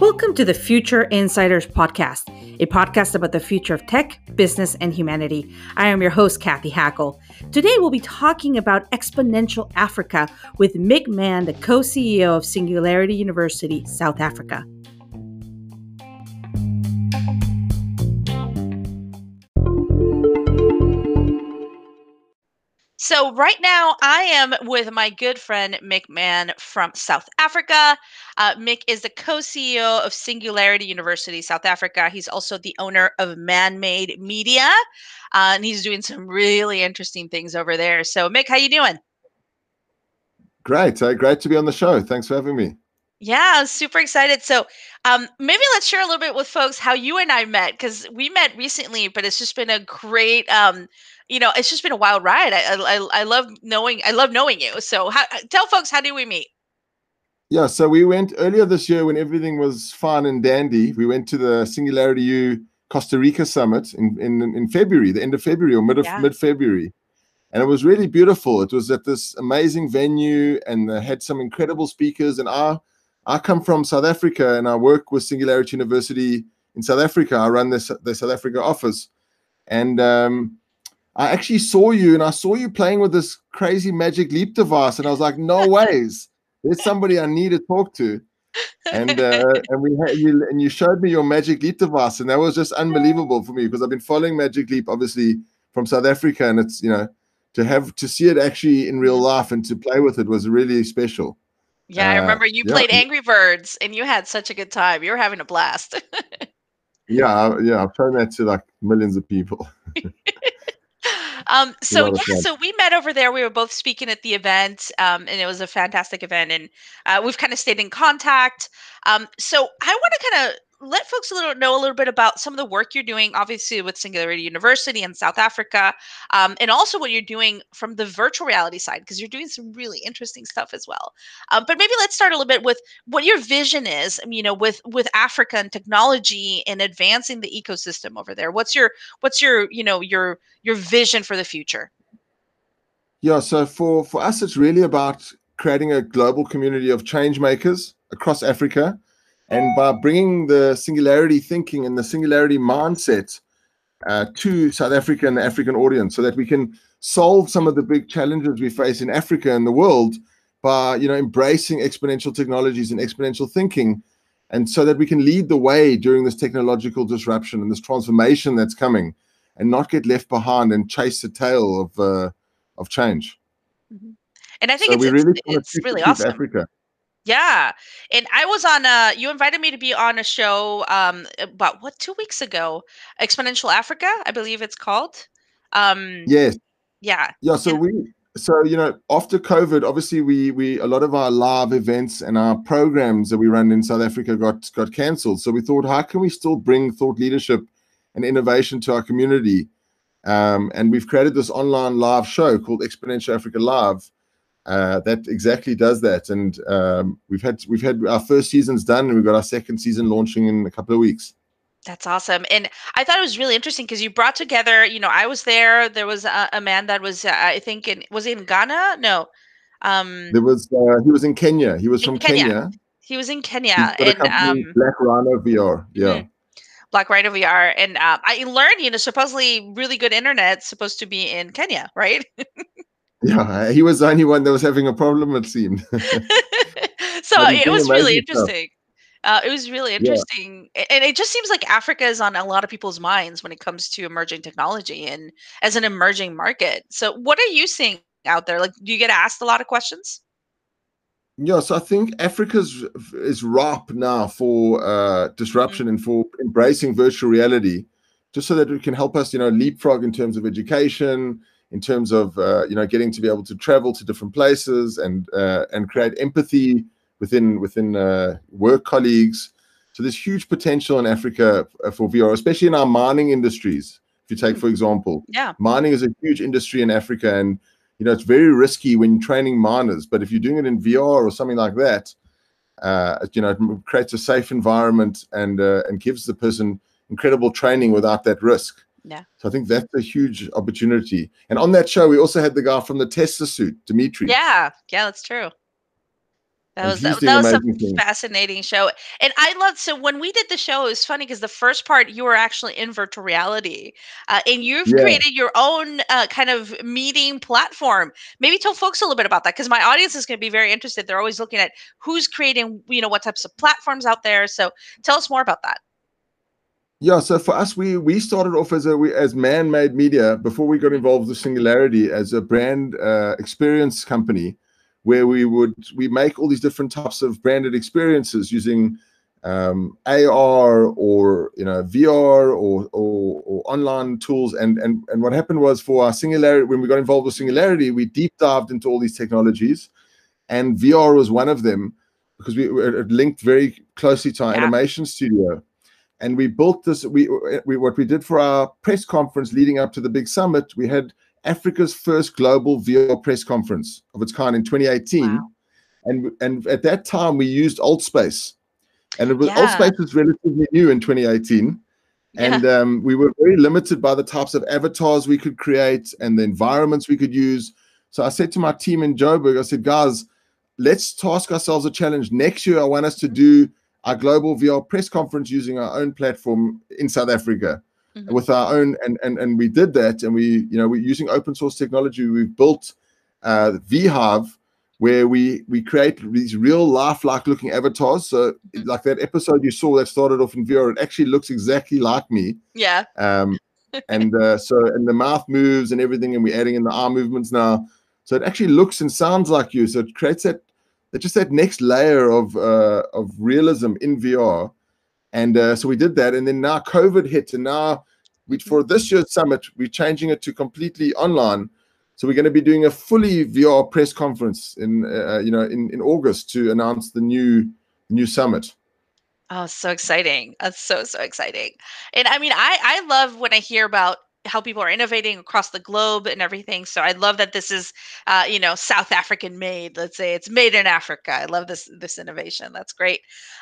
Welcome to the Future Insiders Podcast, a podcast about the future of tech, business, and humanity. I am your host, Cathy Hackl. Today, we'll be talking about exponential Africa with Mick Mann, the co CEO of Singularity University, South Africa. So right now, I am with my good friend Mick Mann from South Africa. Uh, Mick is the co-CEO of Singularity University South Africa. He's also the owner of Mann Made Media, uh, and he's doing some really interesting things over there. So, Mick, how you doing? Great, uh, great to be on the show. Thanks for having me. Yeah, super excited. So, um, maybe let's share a little bit with folks how you and I met because we met recently, but it's just been a great um, you know, it's just been a wild ride. I I, I love knowing I love knowing you. So how, tell folks how did we meet? Yeah, so we went earlier this year when everything was fine and dandy. We went to the Singularity U Costa Rica summit in in, in February, the end of February or mid of yeah. mid February, and it was really beautiful. It was at this amazing venue, and they had some incredible speakers. And I I come from South Africa, and I work with Singularity University in South Africa. I run the the South Africa office, and um, I actually saw you and I saw you playing with this crazy magic leap device, and I was like, no ways. There's somebody I need to talk to. And uh, and we had you and you showed me your magic leap device, and that was just unbelievable for me because I've been following Magic Leap obviously from South Africa, and it's you know to have to see it actually in real life and to play with it was really special. Yeah, uh, I remember you yeah. played Angry Birds and you had such a good time. You were having a blast. yeah, yeah, I've shown that to like millions of people. Um, so yeah, so we met over there. We were both speaking at the event, um, and it was a fantastic event. And uh, we've kind of stayed in contact. Um, so I want to kind of let folks a little know a little bit about some of the work you're doing, obviously with Singularity University in South Africa, um, and also what you're doing from the virtual reality side, because you're doing some really interesting stuff as well. Um, but maybe let's start a little bit with what your vision is. You know, with with Africa and technology and advancing the ecosystem over there. What's your what's your you know your your vision for the future? Yeah, so for for us, it's really about creating a global community of change makers across Africa and by bringing the singularity thinking and the singularity mindset uh, to South Africa and the African audience so that we can solve some of the big challenges we face in Africa and the world by you know embracing exponential technologies and exponential thinking and so that we can lead the way during this technological disruption and this transformation that's coming and not get left behind and chase the tail of uh, of change mm-hmm. and i think so it's, really it's, it's really awesome Africa. Yeah. And I was on a, you invited me to be on a show um about what 2 weeks ago, Exponential Africa, I believe it's called. Um Yes. Yeah. Yeah, so we so you know after covid obviously we we a lot of our live events and our programs that we run in south africa got got cancelled so we thought how can we still bring thought leadership and innovation to our community um, and we've created this online live show called exponential africa live uh, that exactly does that. And um, we've had we've had our first seasons done, and we've got our second season launching in a couple of weeks. That's awesome. And I thought it was really interesting because you brought together, you know, I was there. There was a, a man that was, uh, I think, in was in Ghana? No. Um, there was, uh, he was in Kenya. He was from Kenya. Kenya. He was in Kenya. And um, Black Rhino VR. Yeah. Mm-hmm. Black Rhino VR. And um, I learned, you know, supposedly really good internet supposed to be in Kenya, right? Yeah, he was the only one that was having a problem, it seemed. so it was really interesting. Uh, it was really interesting. Yeah. And it just seems like Africa is on a lot of people's minds when it comes to emerging technology and as an emerging market. So, what are you seeing out there? Like, do you get asked a lot of questions? Yeah, so I think Africa's is ripe now for uh, disruption mm-hmm. and for embracing virtual reality, just so that it can help us, you know, leapfrog in terms of education, in terms of uh, you know getting to be able to travel to different places and uh, and create empathy within within uh, work colleagues. So there's huge potential in Africa uh, for VR, especially in our mining industries. If you take, for example, yeah, mining is a huge industry in Africa, and you know it's very risky when training miners. But if you're doing it in VR or something like that, uh, you know, it creates a safe environment and uh, and gives the person incredible training without that risk. Yeah. So I think that's a huge opportunity. And on that show, we also had the guy from the Tesla suit, Dimitri. Yeah, yeah, that's true. That was that, that was a things. fascinating show, and I loved. So when we did the show, it was funny because the first part you were actually in virtual reality, uh, and you've yeah. created your own uh, kind of meeting platform. Maybe tell folks a little bit about that because my audience is going to be very interested. They're always looking at who's creating, you know, what types of platforms out there. So tell us more about that. Yeah, so for us, we we started off as a we, as man-made media before we got involved with Singularity as a brand uh, experience company where we would we make all these different types of branded experiences using um, AR or you know VR or, or, or online tools. And and and what happened was for our Singularity when we got involved with Singularity, we deep dived into all these technologies, and VR was one of them because we it linked very closely to our yeah. animation studio. And we built this. We, we what we did for our press conference leading up to the big summit. We had Africa's first global VR press conference of its kind in 2018. Wow. And, and at that time, we used AltSpace. And it was, yeah. AltSpace was relatively new in 2018. And yeah. um, we were very limited by the types of avatars we could create and the environments we could use. So I said to my team in Joburg, I said, guys, let's task ourselves a challenge. Next year, I want us to do our global VR press conference using our own platform in South Africa mm-hmm. with our own and and and we did that and we you know we're using open source technology we've built uh vhive where we we create these real lifelike looking avatars. So mm-hmm. like that episode you saw that started off in vr it actually looks exactly like me. Yeah. Um and uh, so and the mouth moves and everything and we're adding in the arm movements now. So it actually looks and sounds like you. So it creates that that just that next layer of uh, of realism in VR and uh, so we did that. And then now COVID hit. And now we, for this year's summit, we're changing it to completely online. So we're going to be doing a fully VR press conference in, uh, you know, in, in August to announce the new new summit. Oh, so exciting. That's so, so exciting. And I mean, I, I love when I hear about how people are innovating across the globe and everything. So I love that this is, uh, you know, South African made. Let's say it's made in Africa. I love this this innovation. That's great.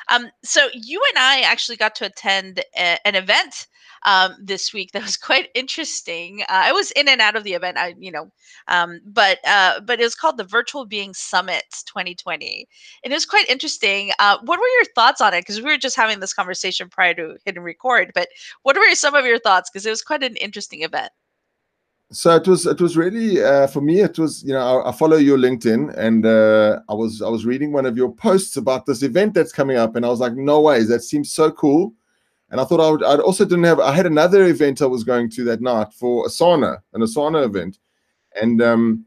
Um, so you and I actually got to attend a, an event um, this week that was quite interesting. Uh, I was in and out of the event, I you know, um, but uh, but it was called the Virtual Being Summit 2020, and it was quite interesting. Uh, what were your thoughts on it? Because we were just having this conversation prior to hitting record, but what were some of your thoughts? Because it was quite an interesting event so it was it was really uh, for me it was you know I, I follow your linkedin and uh, i was i was reading one of your posts about this event that's coming up and i was like no ways that seems so cool and I thought I would. I also didn't have. I had another event I was going to that night for Asana, an Asana event, and um,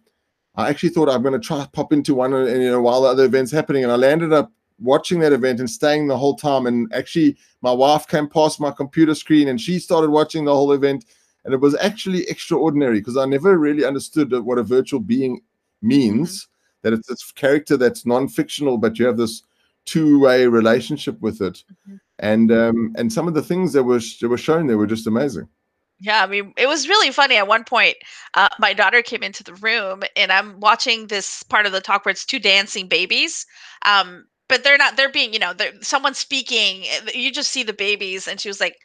I actually thought I'm going to try pop into one, and you know, while the other events happening, and I landed up watching that event and staying the whole time. And actually, my wife came past my computer screen, and she started watching the whole event, and it was actually extraordinary because I never really understood what a virtual being means. Mm-hmm. That it's this character that's non-fictional, but you have this two-way relationship with it. Mm-hmm and um, and some of the things that were that were shown there were just amazing. Yeah, I mean, it was really funny. At one point, uh, my daughter came into the room, and I'm watching this part of the talk where it's two dancing babies. Um, but they're not. They're being, you know, they're, someone's speaking. You just see the babies, and she was like,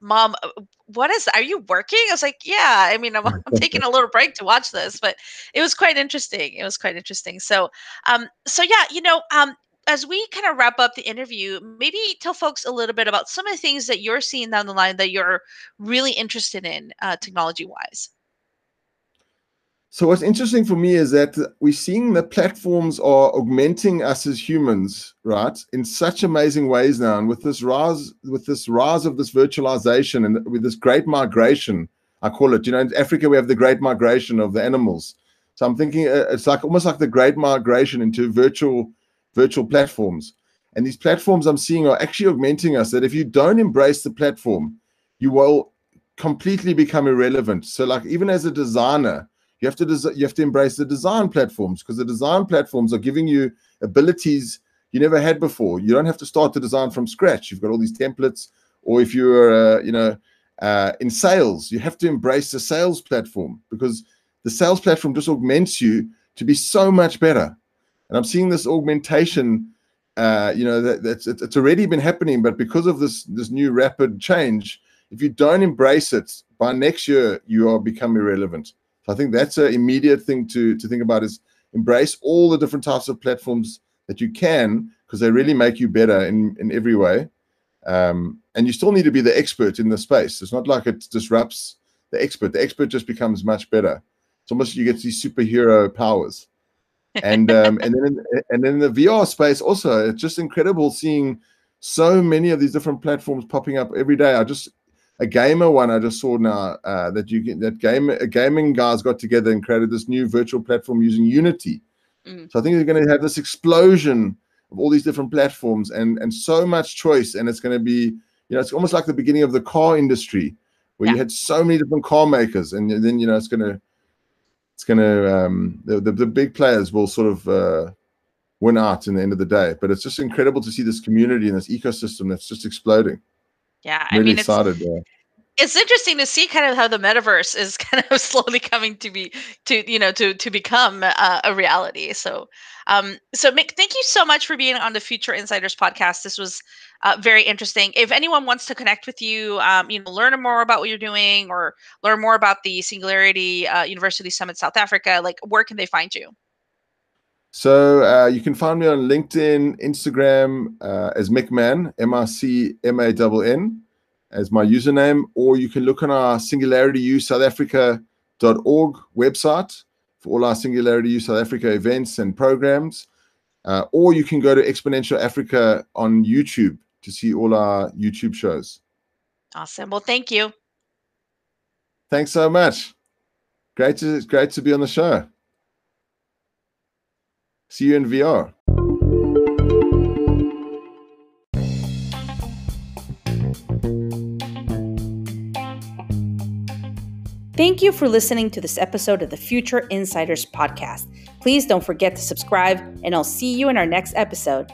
"Mom, uh, what is? Are you working?" I was like, "Yeah." I mean, I'm, I'm taking a little break to watch this, but it was quite interesting. It was quite interesting. So, um, so yeah, you know, um, as we kind of wrap up the interview, maybe tell folks a little bit about some of the things that you're seeing down the line that you're really interested in uh, technology wise. So what's interesting for me is that we're seeing the platforms are augmenting us as humans, right, in such amazing ways now. And with this rise, with this rise of this virtualization and with this great migration, I call it. You know, in Africa we have the great migration of the animals. So I'm thinking uh, it's like almost like the great migration into virtual virtual platforms. And these platforms I'm seeing are actually augmenting us that if you don't embrace the platform, you will completely become irrelevant. So, like even as a designer, you have to des- you have to embrace the design platforms because the design platforms are giving you abilities you never had before. You don't have to start to design from scratch. You've got all these templates, or if you're uh, you know uh, in sales, you have to embrace the sales platform because the sales platform just augments you to be so much better and I'm seeing this augmentation. Uh, you know that that's it's already been happening, but because of this this new rapid change, if you don't embrace it by next year, you are become irrelevant. So I think that's an immediate thing to to think about is embrace all the different types of platforms that you can because they really make you better in in every way. Um, and you still need to be the expert in the space. It's not like it disrupts the expert. The expert just becomes much better. It's almost you get these superhero powers. And um, and then in, and then in the VR space also, it's just incredible seeing so many of these different platforms popping up every day. I just a gamer one I just saw now uh, that you get that game gaming guys got together and created this new virtual platform using Unity. Mm. So I think they're going to have this explosion of all these different platforms and and so much choice, and it's going to be you know it's almost like the beginning of the car industry where yeah. you had so many different car makers, and then you know it's going to it's going to um, the, the, the big players will sort of uh, win out in the end of the day. But it's just incredible to see this community and this ecosystem that's just exploding. Yeah, I'm really mean, excited. Yeah it's interesting to see kind of how the metaverse is kind of slowly coming to be to you know to to become uh, a reality. So um so mick thank you so much for being on the future insiders podcast. This was uh, very interesting. If anyone wants to connect with you um, you know learn more about what you're doing or learn more about the singularity uh, university summit south africa like where can they find you so uh, you can find me on linkedin instagram uh, as mickmann m-r-c-m-a-n-n as my username, or you can look on our Singularity U South Africa.org website for all our Singularity U South Africa events and programs. Uh, or you can go to Exponential Africa on YouTube to see all our YouTube shows. Awesome. Well, thank you. Thanks so much. Great to great to be on the show. See you in VR. Thank you for listening to this episode of the Future Insiders podcast. Please don't forget to subscribe, and I'll see you in our next episode.